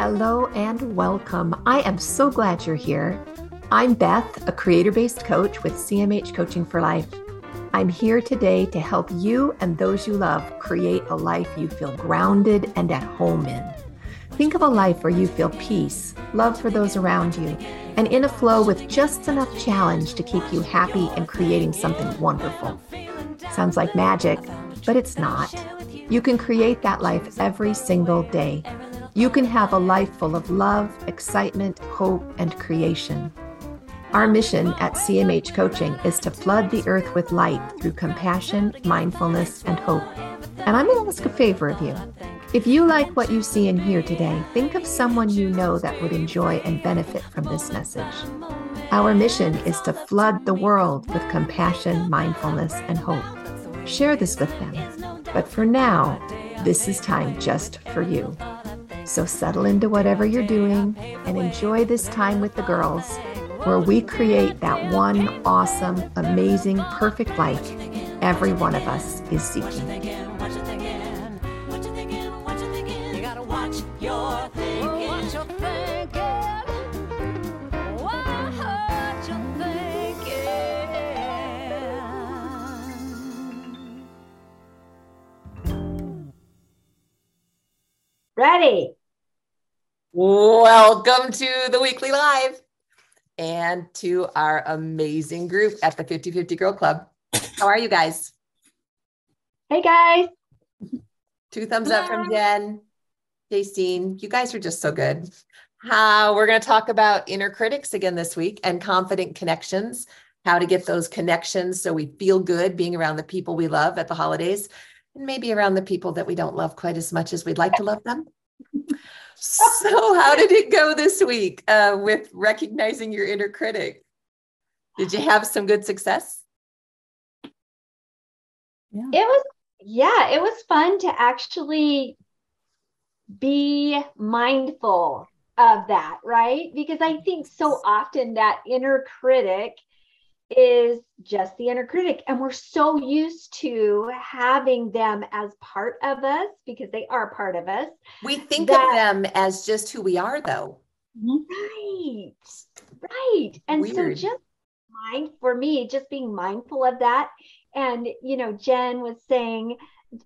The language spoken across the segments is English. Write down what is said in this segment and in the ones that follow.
Hello and welcome. I am so glad you're here. I'm Beth, a creator based coach with CMH Coaching for Life. I'm here today to help you and those you love create a life you feel grounded and at home in. Think of a life where you feel peace, love for those around you, and in a flow with just enough challenge to keep you happy and creating something wonderful. Sounds like magic, but it's not. You can create that life every single day. You can have a life full of love, excitement, hope, and creation. Our mission at CMH Coaching is to flood the earth with light through compassion, mindfulness, and hope. And I'm going to ask a favor of you. If you like what you see and hear today, think of someone you know that would enjoy and benefit from this message. Our mission is to flood the world with compassion, mindfulness, and hope. Share this with them. But for now, this is time just for you. So settle into whatever you're doing and enjoy this time with the girls where we create that one awesome, amazing, perfect life every one of us is seeking. Ready. Welcome to the weekly live and to our amazing group at the 50 50 Girl Club. How are you guys? Hey guys. Two thumbs up from Jen, Justine. You guys are just so good. How we're going to talk about inner critics again this week and confident connections, how to get those connections so we feel good being around the people we love at the holidays and maybe around the people that we don't love quite as much as we'd like to love them. so, how did it go this week uh, with recognizing your inner critic? Did you have some good success? Yeah. It was, yeah, it was fun to actually be mindful of that, right? Because I think so often that inner critic is just the inner critic. And we're so used to having them as part of us because they are part of us. We think that, of them as just who we are, though. Right. Right. And Weird. so just mind for me, just being mindful of that. And, you know, Jen was saying,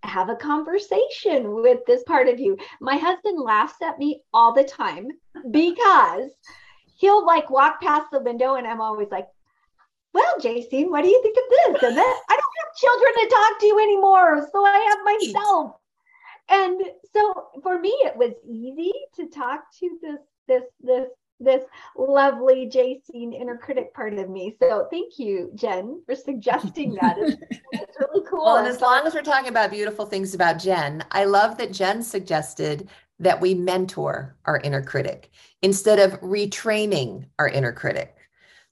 have a conversation with this part of you. My husband laughs at me all the time because he'll like walk past the window and I'm always like, well, Jason, what do you think of this? And then I don't have children to talk to you anymore. So I have myself. And so for me, it was easy to talk to this, this, this, this lovely Jason inner critic part of me. So thank you, Jen, for suggesting that. It's, it's really cool. Well, and as long as we're talking about beautiful things about Jen, I love that Jen suggested that we mentor our inner critic instead of retraining our inner critic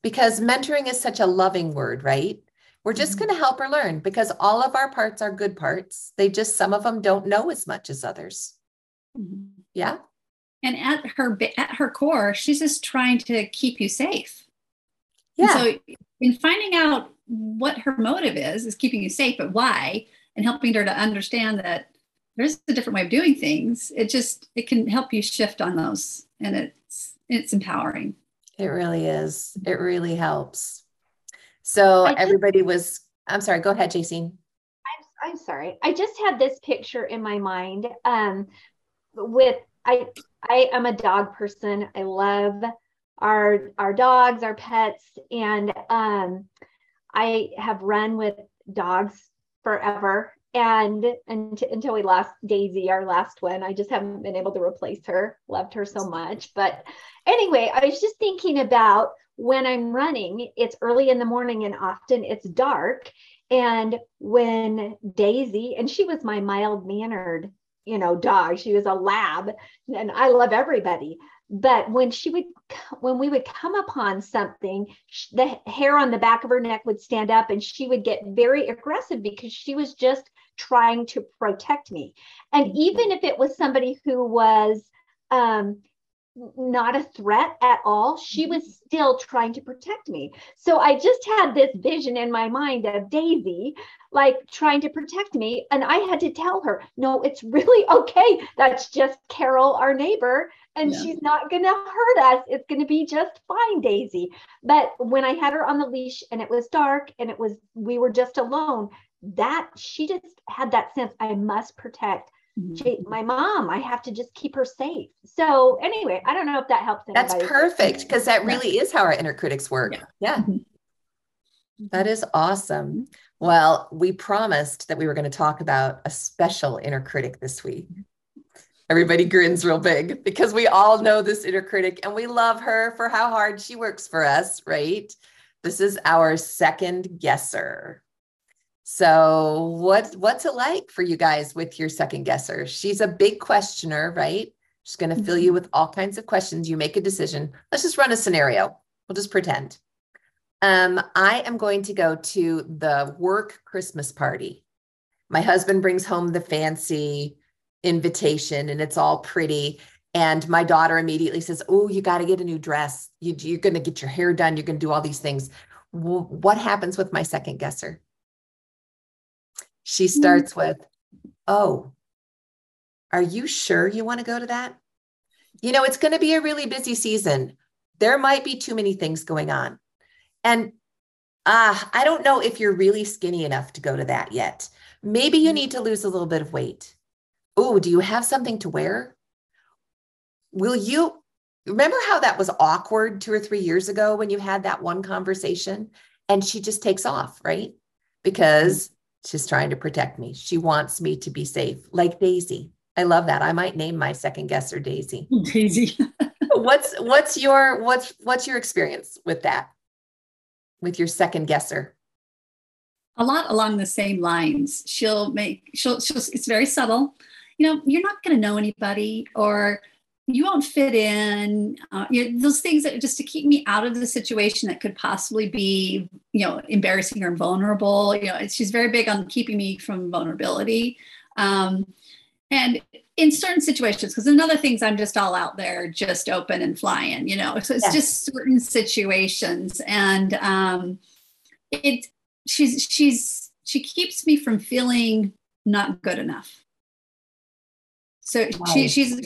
because mentoring is such a loving word, right? We're just mm-hmm. going to help her learn because all of our parts are good parts. They just, some of them don't know as much as others. Mm-hmm. Yeah. And at her, at her core, she's just trying to keep you safe. Yeah. And so in finding out what her motive is, is keeping you safe, but why, and helping her to understand that there's a different way of doing things, it just, it can help you shift on those and it's, it's empowering. It really is. It really helps. So just, everybody was, I'm sorry, go ahead, Jacine. I'm, I'm sorry. I just had this picture in my mind um, with, I, I am a dog person. I love our, our dogs, our pets. And um, I have run with dogs forever and, and until we lost Daisy, our last one, I just haven't been able to replace her. Loved her so much. But anyway, I was just thinking about when I'm running, it's early in the morning and often it's dark. And when Daisy, and she was my mild mannered, you know, dog, she was a lab, and I love everybody but when she would when we would come upon something the hair on the back of her neck would stand up and she would get very aggressive because she was just trying to protect me. And even if it was somebody who was um, not a threat at all. She was mm-hmm. still trying to protect me. So I just had this vision in my mind of Daisy like trying to protect me. And I had to tell her, no, it's really okay. That's just Carol, our neighbor, and yeah. she's not going to hurt us. It's going to be just fine, Daisy. But when I had her on the leash and it was dark and it was, we were just alone, that she just had that sense I must protect Mm-hmm. my mom i have to just keep her safe so anyway i don't know if that helps anybody. that's perfect because that really is how our inner critics work yeah, yeah. Mm-hmm. That is awesome well we promised that we were going to talk about a special inner critic this week everybody grins real big because we all know this inner critic and we love her for how hard she works for us right this is our second guesser so what what's it like for you guys with your second guesser? She's a big questioner, right? She's going to mm-hmm. fill you with all kinds of questions. You make a decision. Let's just run a scenario. We'll just pretend. Um, I am going to go to the work Christmas party. My husband brings home the fancy invitation and it's all pretty. And my daughter immediately says, Oh, you got to get a new dress. You, you're going to get your hair done. You're going to do all these things. what happens with my second guesser? She starts with, Oh, are you sure you want to go to that? You know, it's going to be a really busy season. There might be too many things going on. And ah, uh, I don't know if you're really skinny enough to go to that yet. Maybe you need to lose a little bit of weight. Oh, do you have something to wear? Will you remember how that was awkward two or three years ago when you had that one conversation and she just takes off, right? Because She's trying to protect me. She wants me to be safe, like Daisy. I love that. I might name my second guesser Daisy. Daisy. what's what's your what's what's your experience with that? With your second guesser? A lot along the same lines. She'll make she'll she'll it's very subtle. You know, you're not going to know anybody or you won't fit in uh, you know, those things that just to keep me out of the situation that could possibly be you know embarrassing or vulnerable you know she's very big on keeping me from vulnerability um, and in certain situations because in other things i'm just all out there just open and flying you know so it's yes. just certain situations and um, it she's she's she keeps me from feeling not good enough so wow. she, she's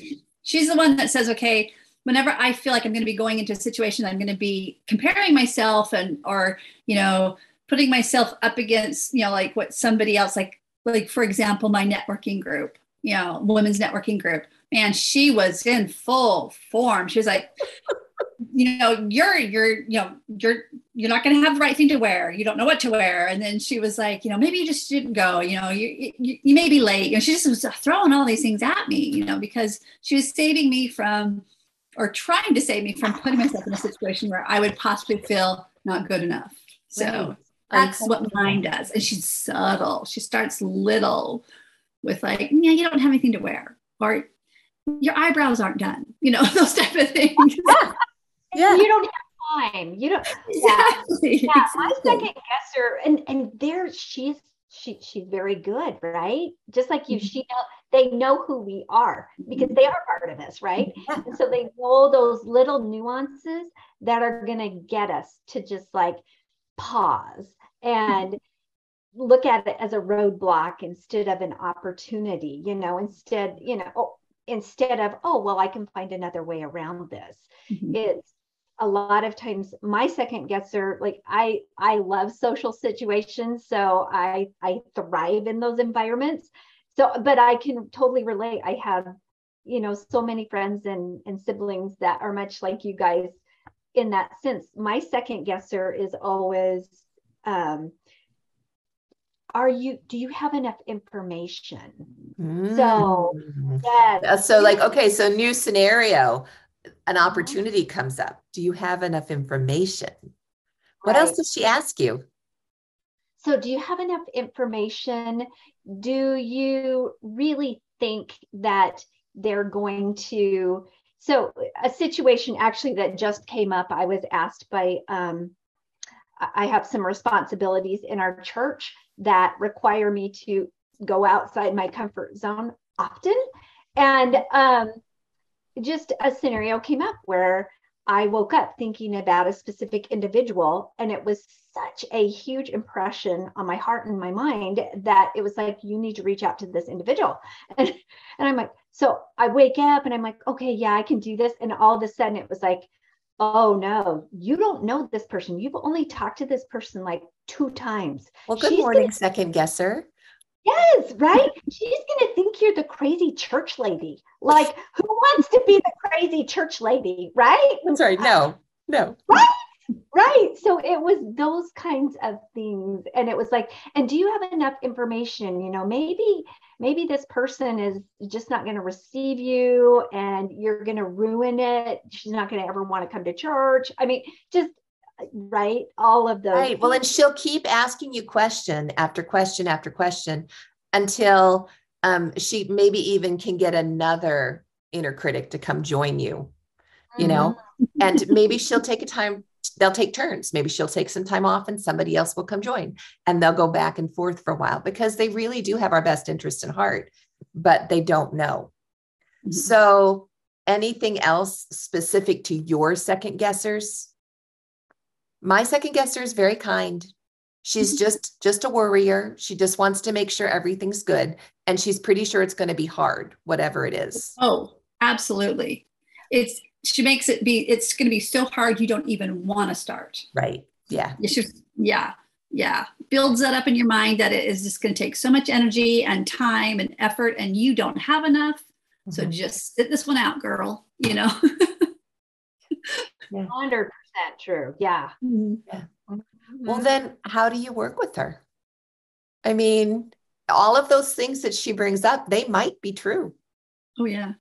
she's the one that says, okay, whenever I feel like I'm going to be going into a situation, I'm going to be comparing myself and, or, you know, putting myself up against, you know, like what somebody else, like, like for example, my networking group, you know, women's networking group, man, she was in full form. She was like, you know, you're, you're, you know, you're, you're not going to have the right thing to wear. You don't know what to wear. And then she was like, you know, maybe you just shouldn't go, you know, you, you, you may be late. You know, she just was throwing all these things at me, you know, because she was saving me from, or trying to save me from putting myself in a situation where I would possibly feel not good enough. So right. that's what mine does. And she's subtle. She starts little with like, yeah, you don't have anything to wear or your eyebrows aren't done, you know, those type of things. Yeah yeah. you don't have time. You don't. Exactly. Yeah, yeah. My second guesser, and and there she's she she's very good, right? Just like you, mm-hmm. she they know who we are because they are part of us, right? Yeah. And so they know those little nuances that are gonna get us to just like pause and look at it as a roadblock instead of an opportunity, you know, instead, you know, oh, instead of, oh, well, I can find another way around this. Mm-hmm. It's a lot of times my second guesser like i i love social situations so i i thrive in those environments so but i can totally relate i have you know so many friends and and siblings that are much like you guys in that sense my second guesser is always um are you do you have enough information? Mm. so yeah so like okay so new scenario an opportunity comes up. Do you have enough information? What right. else does she ask you? So do you have enough information? Do you really think that they're going to so a situation actually that just came up i was asked by um, i have some responsibilities in our church that require me to go outside my comfort zone often and um, just a scenario came up where I woke up thinking about a specific individual, and it was such a huge impression on my heart and my mind that it was like, you need to reach out to this individual. And, and I'm like, so I wake up and I'm like, okay, yeah, I can do this. And all of a sudden it was like, oh no, you don't know this person. You've only talked to this person like two times. Well, good She's morning, gonna- second guesser. Yes, right? She's going to think you're the crazy church lady. Like, who wants to be the crazy church lady, right? I'm sorry, no, no. Right? Right. So it was those kinds of things. And it was like, and do you have enough information? You know, maybe, maybe this person is just not going to receive you and you're going to ruin it. She's not going to ever want to come to church. I mean, just right all of those right well and she'll keep asking you question after question after question until um, she maybe even can get another inner critic to come join you you know mm-hmm. and maybe she'll take a time they'll take turns maybe she'll take some time off and somebody else will come join and they'll go back and forth for a while because they really do have our best interest in heart but they don't know mm-hmm. so anything else specific to your second guessers my second guesser is very kind. She's mm-hmm. just just a worrier. She just wants to make sure everything's good and she's pretty sure it's going to be hard whatever it is. Oh, absolutely. It's she makes it be it's going to be so hard you don't even want to start. Right. Yeah. It's just yeah. Yeah. Builds that up in your mind that it is just going to take so much energy and time and effort and you don't have enough. Mm-hmm. So just sit this one out, girl, you know. yeah. 100 true. Yeah. Mm-hmm. yeah. Well, then how do you work with her? I mean, all of those things that she brings up, they might be true. Oh, yeah.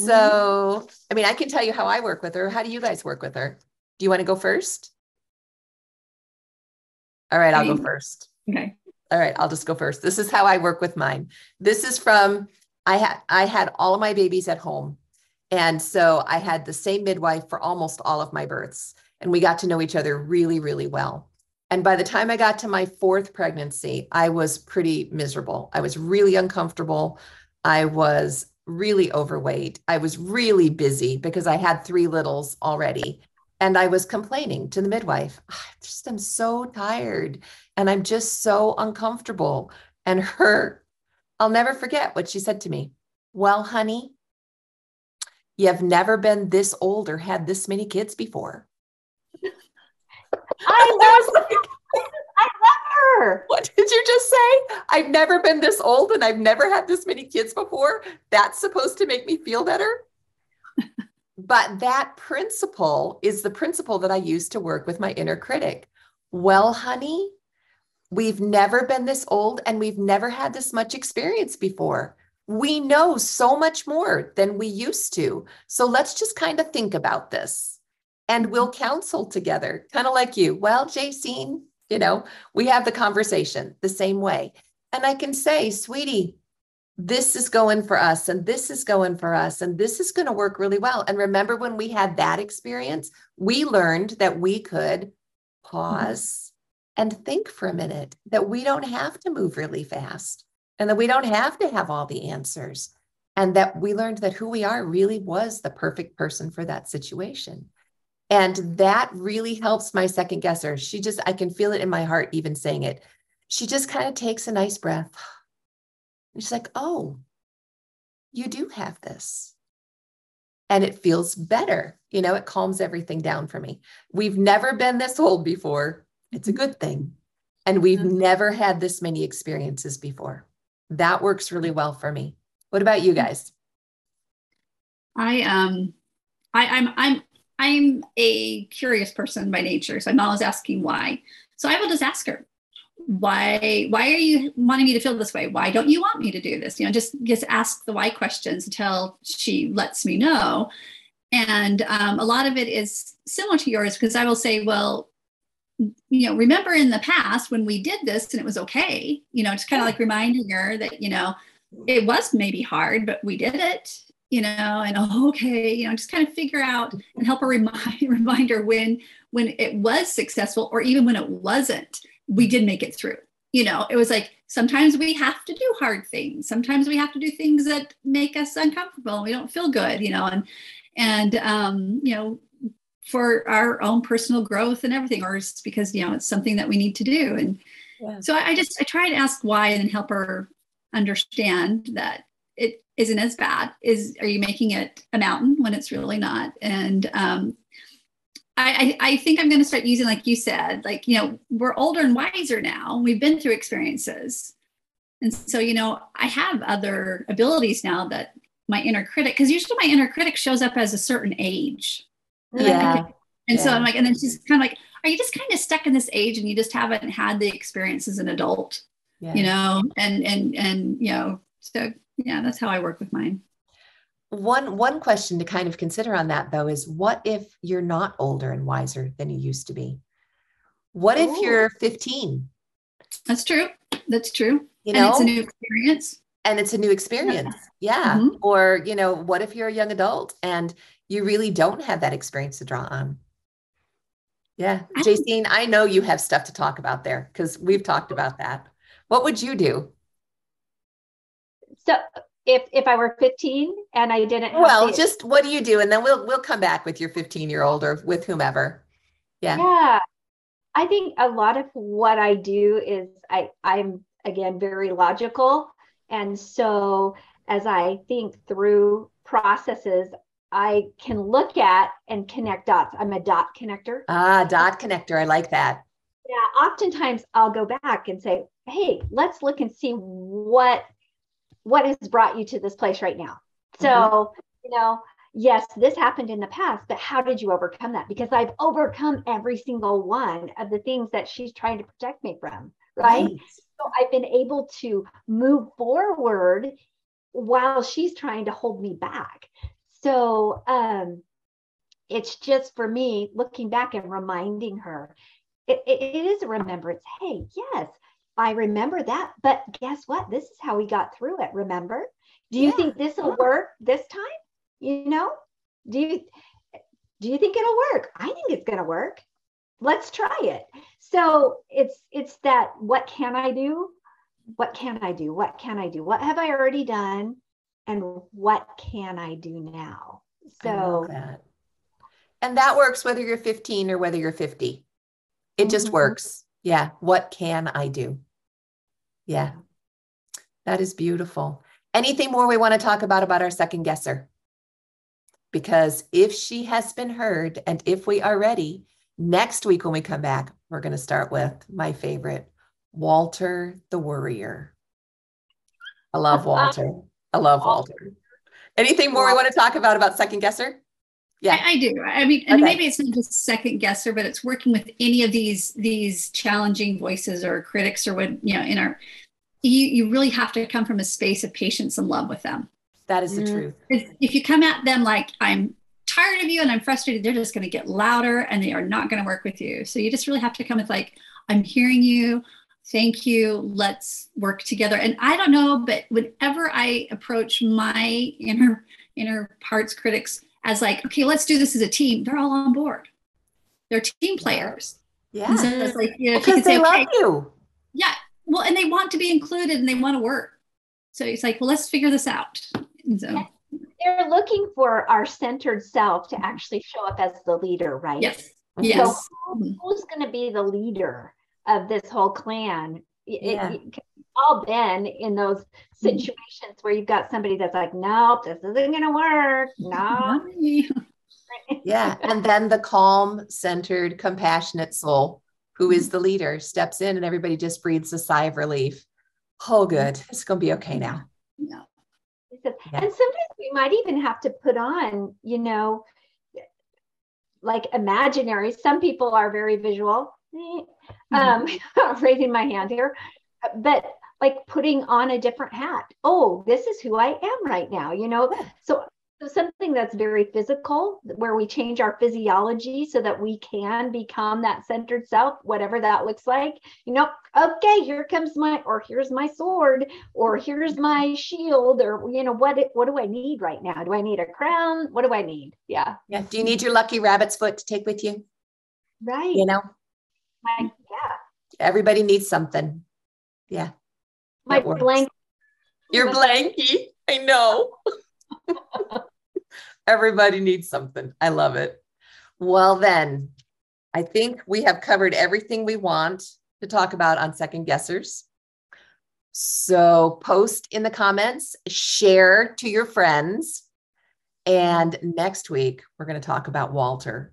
Mm-hmm. So, I mean, I can tell you how I work with her. How do you guys work with her? Do you want to go first? All right, I'll go first. Okay. All right, I'll just go first. This is how I work with mine. This is from I had I had all of my babies at home and so I had the same midwife for almost all of my births. And we got to know each other really, really well. And by the time I got to my fourth pregnancy, I was pretty miserable. I was really uncomfortable. I was really overweight. I was really busy because I had three littles already. And I was complaining to the midwife, ah, I just am so tired and I'm just so uncomfortable. And her, I'll never forget what she said to me. Well, honey, you have never been this old or had this many kids before. I love I love What did you just say? I've never been this old and I've never had this many kids before. That's supposed to make me feel better. but that principle is the principle that I use to work with my inner critic. Well, honey, we've never been this old and we've never had this much experience before we know so much more than we used to. So let's just kind of think about this and we'll counsel together, kind of like you. Well, Jacine, you know, we have the conversation the same way. And I can say, sweetie, this is going for us and this is going for us and this is going to work really well. And remember when we had that experience, we learned that we could mm-hmm. pause and think for a minute, that we don't have to move really fast and that we don't have to have all the answers and that we learned that who we are really was the perfect person for that situation and that really helps my second guesser. She just i can feel it in my heart even saying it. She just kind of takes a nice breath. And she's like oh you do have this. And it feels better you know it calms everything down for me. We've never been this old before. It's a good thing. And we've mm-hmm. never had this many experiences before. That works really well for me. What about you guys? I um I, I'm I'm I'm a curious person by nature, so I'm always asking why. So I will just ask her, why why are you wanting me to feel this way? Why don't you want me to do this? You know, just just ask the why questions until she lets me know. And um, a lot of it is similar to yours because I will say, well, you know, remember in the past when we did this and it was okay, you know, just kind of like reminding her that, you know, it was maybe hard, but we did it, you know, and oh, okay, you know, just kind of figure out and help her remind reminder when when it was successful or even when it wasn't, we did make it through. you know, it was like sometimes we have to do hard things. Sometimes we have to do things that make us uncomfortable and we don't feel good, you know, and and um, you know, for our own personal growth and everything, or it's because you know it's something that we need to do. And yeah. so I, I just I try to ask why and help her understand that it isn't as bad. Is are you making it a mountain when it's really not? And um, I, I think I'm going to start using, like you said, like, you know, we're older and wiser now. We've been through experiences. And so, you know, I have other abilities now that my inner critic, because usually my inner critic shows up as a certain age. Yeah. And yeah. so I'm like, and then she's kind of like, are you just kind of stuck in this age and you just haven't had the experience as an adult? Yeah. You know, and and and you know, so yeah, that's how I work with mine. One one question to kind of consider on that though is what if you're not older and wiser than you used to be? What if Ooh. you're 15? That's true. That's true. You know, and it's a new experience. And it's a new experience. Yeah. yeah. Mm-hmm. Or, you know, what if you're a young adult and you really don't have that experience to draw on? Yeah. Jacine, I know you have stuff to talk about there because we've talked about that. What would you do? So if if I were 15 and I didn't well just what do you do? And then we'll we'll come back with your 15 year old or with whomever. Yeah. Yeah. I think a lot of what I do is I I'm again very logical. And so as I think through processes I can look at and connect dots. I'm a dot connector. Ah dot connector. I like that. Yeah. Oftentimes I'll go back and say hey let's look and see what what has brought you to this place right now? So mm-hmm. you know yes this happened in the past but how did you overcome that? Because i've overcome every single one of the things that she's trying to protect me from right, right. so i've been able to move forward while she's trying to hold me back. So um it's just for me looking back and reminding her it, it, it is a remembrance. Hey yes I remember that. But guess what? This is how we got through it. Remember? Do you yeah. think this will work this time? You know? Do you do you think it'll work? I think it's going to work. Let's try it. So it's it's that what can I do? What can I do? What can I do? What have I already done? And what can I do now? So that. And that works whether you're 15 or whether you're 50. It mm-hmm. just works. Yeah. What can I do? Yeah. That is beautiful. Anything more we want to talk about about our second guesser? Because if she has been heard and if we are ready, next week when we come back, we're going to start with my favorite, Walter the Worrier. I love Walter. I love Walter. Anything more we want to talk about about second guesser? Yeah, I, I do. I mean, and okay. maybe it's not just second guesser, but it's working with any of these these challenging voices or critics or what you know in our. You you really have to come from a space of patience and love with them. That is the mm. truth. If, if you come at them like I'm tired of you and I'm frustrated, they're just going to get louder and they are not going to work with you. So you just really have to come with like, I'm hearing you. Thank you. Let's work together. And I don't know, but whenever I approach my inner inner parts critics, as like, okay, let's do this as a team, they're all on board. They're team players. Yeah. So it's like, you know, because they say, love okay, you. Yeah. Well, and they want to be included and they want to work. So it's like, well, let's figure this out. And so they're looking for our centered self to actually show up as the leader, right? Yes. Yes. So who's going to be the leader of this whole clan? Yeah. It, it, all been in those mm-hmm. situations where you've got somebody that's like, nope, this isn't going to work. No. yeah. And then the calm, centered, compassionate soul who is the leader steps in and everybody just breathes a sigh of relief. Oh, good. It's going to be okay now. Yeah. And sometimes we might even have to put on, you know, like imaginary. Some people are very visual. Mm-hmm. Um, raising my hand here, but like putting on a different hat. Oh, this is who I am right now, you know? So, so something that's very physical where we change our physiology so that we can become that centered self, whatever that looks like. You know, okay, here comes my or here's my sword or here's my shield or you know what what do I need right now? Do I need a crown? What do I need? Yeah. Yeah. Do you need your lucky rabbit's foot to take with you? Right. You know? My, yeah. Everybody needs something. Yeah. My that works. blank. You're blanky. I know. Everybody needs something. I love it. Well, then, I think we have covered everything we want to talk about on second guessers. So, post in the comments, share to your friends. And next week, we're going to talk about Walter.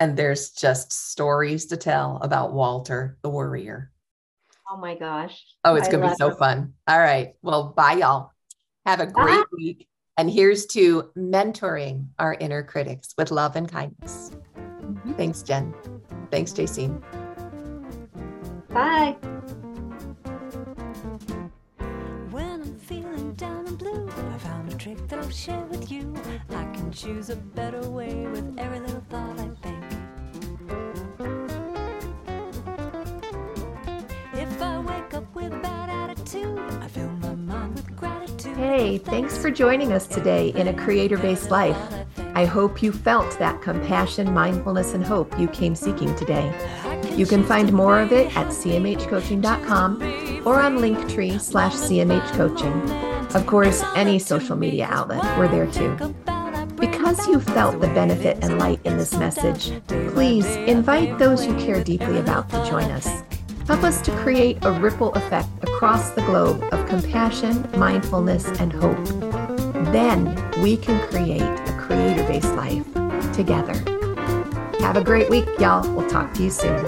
And there's just stories to tell about Walter the Worrier. Oh my gosh. Oh, it's going to be so it. fun. All right. Well, bye, y'all. Have a great Bye. week. And here's to mentoring our inner critics with love and kindness. Mm-hmm. Thanks, Jen. Thanks, Jacine. Bye. When I'm feeling down and blue, I found a trick that I'll share with you. I can choose a better way with every little thought I think. Hey, thanks for joining us today in a creator based life. I hope you felt that compassion, mindfulness, and hope you came seeking today. You can find more of it at cmhcoaching.com or on Linktree slash cmhcoaching. Of course, any social media outlet, we're there too. Because you felt the benefit and light in this message, please invite those you care deeply about to join us. Help us to create a ripple effect across the globe of compassion, mindfulness, and hope. Then we can create a creator based life together. Have a great week, y'all. We'll talk to you soon.